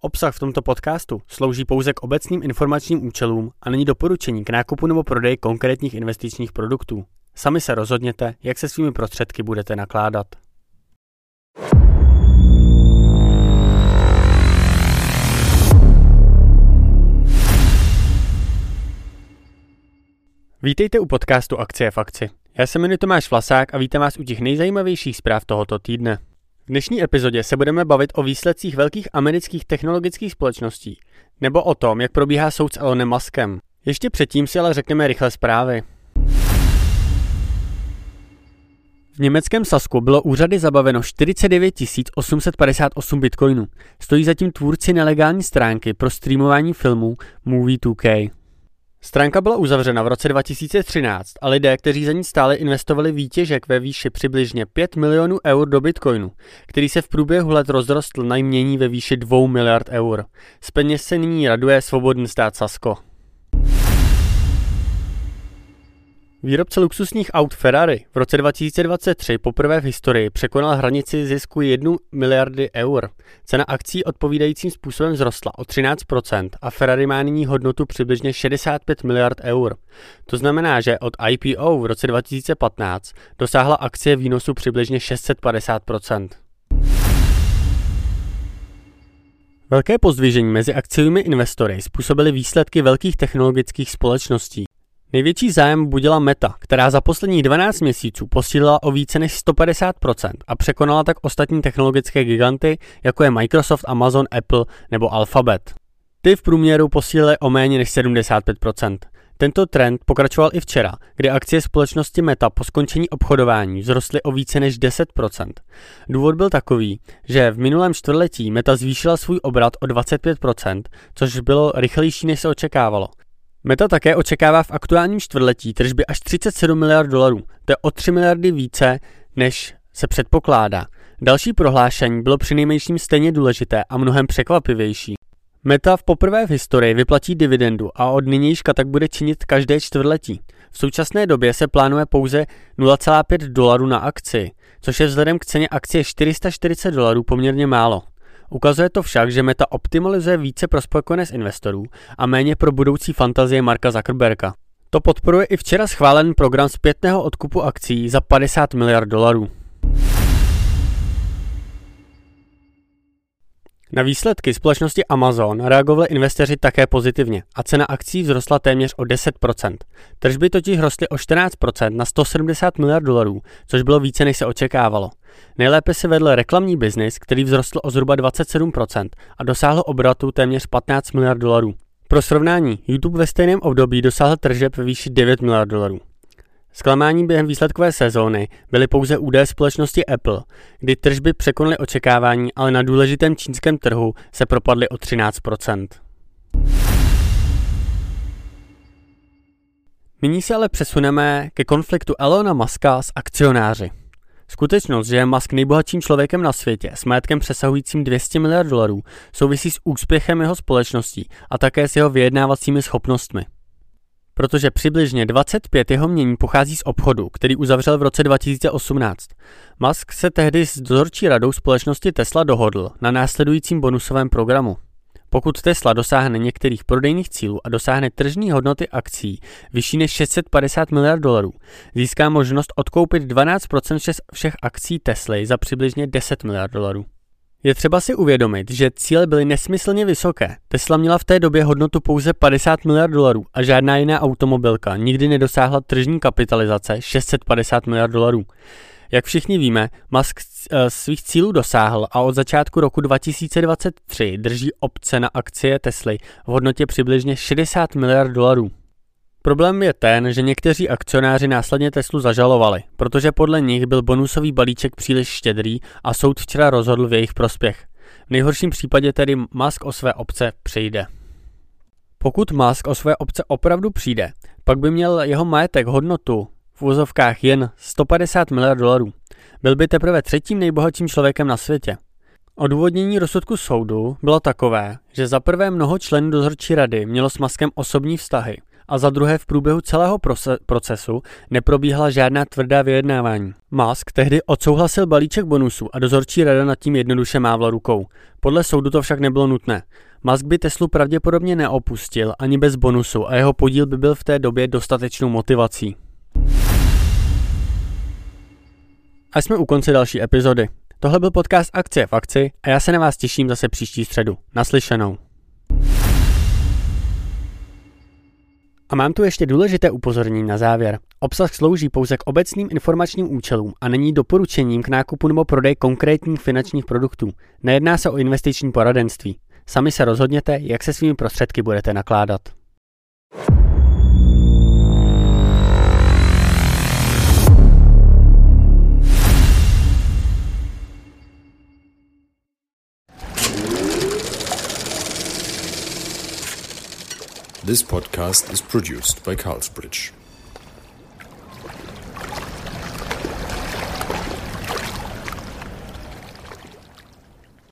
Obsah v tomto podcastu slouží pouze k obecným informačním účelům a není doporučení k nákupu nebo prodeji konkrétních investičních produktů. Sami se rozhodněte, jak se svými prostředky budete nakládat. Vítejte u podcastu Akcie v akci. Já se jmenuji Tomáš Vlasák a vítám vás u těch nejzajímavějších zpráv tohoto týdne. V dnešní epizodě se budeme bavit o výsledcích velkých amerických technologických společností, nebo o tom, jak probíhá soud s Elonem Muskem. Ještě předtím si ale řekneme rychle zprávy. V německém Sasku bylo úřady zabaveno 49 858 bitcoinů. Stojí zatím tvůrci nelegální stránky pro streamování filmů Movie 2K. Stránka byla uzavřena v roce 2013 a lidé, kteří za ní stále investovali výtěžek ve výši přibližně 5 milionů eur do bitcoinu, který se v průběhu let rozrostl na jmění ve výši 2 miliard eur. Z peněz se nyní raduje svobodný stát Sasko. Výrobce luxusních aut Ferrari v roce 2023 poprvé v historii překonal hranici zisku 1 miliardy eur. Cena akcí odpovídajícím způsobem vzrostla o 13% a Ferrari má nyní hodnotu přibližně 65 miliard eur. To znamená, že od IPO v roce 2015 dosáhla akcie výnosu přibližně 650%. Velké pozdvižení mezi akciovými investory způsobily výsledky velkých technologických společností. Největší zájem budila Meta, která za posledních 12 měsíců posílila o více než 150% a překonala tak ostatní technologické giganty, jako je Microsoft, Amazon, Apple nebo Alphabet. Ty v průměru posílily o méně než 75%. Tento trend pokračoval i včera, kdy akcie společnosti Meta po skončení obchodování vzrostly o více než 10%. Důvod byl takový, že v minulém čtvrtletí Meta zvýšila svůj obrat o 25%, což bylo rychlejší než se očekávalo. Meta také očekává v aktuálním čtvrtletí tržby až 37 miliard dolarů. To je o 3 miliardy více, než se předpokládá. Další prohlášení bylo přinejmenším stejně důležité a mnohem překvapivější. Meta v poprvé v historii vyplatí dividendu a od nynějška tak bude činit každé čtvrtletí. V současné době se plánuje pouze 0,5 dolarů na akci, což je vzhledem k ceně akcie 440 dolarů poměrně málo. Ukazuje to však, že Meta optimalizuje více pro spokojenost investorů a méně pro budoucí fantazie Marka Zuckerberga. To podporuje i včera schválený program zpětného odkupu akcí za 50 miliard dolarů. Na výsledky společnosti Amazon reagovali investoři také pozitivně a cena akcí vzrostla téměř o 10%. Tržby totiž rostly o 14% na 170 miliard dolarů, což bylo více než se očekávalo. Nejlépe se vedl reklamní biznis, který vzrostl o zhruba 27% a dosáhl obratu téměř 15 miliard dolarů. Pro srovnání, YouTube ve stejném období dosáhl tržeb ve výši 9 miliard dolarů. Zklamání během výsledkové sezóny byly pouze údaje společnosti Apple, kdy tržby překonaly očekávání, ale na důležitém čínském trhu se propadly o 13% Nyní se ale přesuneme ke konfliktu Elona Muska s akcionáři. Skutečnost, že je Musk nejbohatším člověkem na světě s majetkem přesahujícím 200 miliard dolarů, souvisí s úspěchem jeho společností a také s jeho vyjednávacími schopnostmi protože přibližně 25 jeho mění pochází z obchodu, který uzavřel v roce 2018. Musk se tehdy s dozorčí radou společnosti Tesla dohodl na následujícím bonusovém programu. Pokud Tesla dosáhne některých prodejních cílů a dosáhne tržní hodnoty akcí vyšší než 650 miliard dolarů, získá možnost odkoupit 12% všech akcí Tesly za přibližně 10 miliard dolarů. Je třeba si uvědomit, že cíle byly nesmyslně vysoké. Tesla měla v té době hodnotu pouze 50 miliard dolarů a žádná jiná automobilka nikdy nedosáhla tržní kapitalizace 650 miliard dolarů. Jak všichni víme, Musk eh, svých cílů dosáhl a od začátku roku 2023 drží opce na akcie Tesly v hodnotě přibližně 60 miliard dolarů. Problém je ten, že někteří akcionáři následně Teslu zažalovali, protože podle nich byl bonusový balíček příliš štědrý a soud včera rozhodl v jejich prospěch. V nejhorším případě tedy Musk o své obce přijde. Pokud Musk o své obce opravdu přijde, pak by měl jeho majetek hodnotu v úzovkách jen 150 miliard dolarů. Byl by teprve třetím nejbohatším člověkem na světě. Odůvodnění rozsudku soudu bylo takové, že za prvé mnoho členů dozorčí rady mělo s Maskem osobní vztahy a za druhé v průběhu celého procesu neprobíhala žádná tvrdá vyjednávání. Musk tehdy odsouhlasil balíček bonusů a dozorčí rada nad tím jednoduše mávla rukou. Podle soudu to však nebylo nutné. Musk by Teslu pravděpodobně neopustil ani bez bonusu a jeho podíl by byl v té době dostatečnou motivací. A jsme u konce další epizody. Tohle byl podcast Akcie v akci a já se na vás těším zase příští středu. Naslyšenou. A mám tu ještě důležité upozornění na závěr. Obsah slouží pouze k obecným informačním účelům a není doporučením k nákupu nebo prodeji konkrétních finančních produktů. Nejedná se o investiční poradenství. Sami se rozhodněte, jak se svými prostředky budete nakládat. This podcast is produced by Carlsbridge.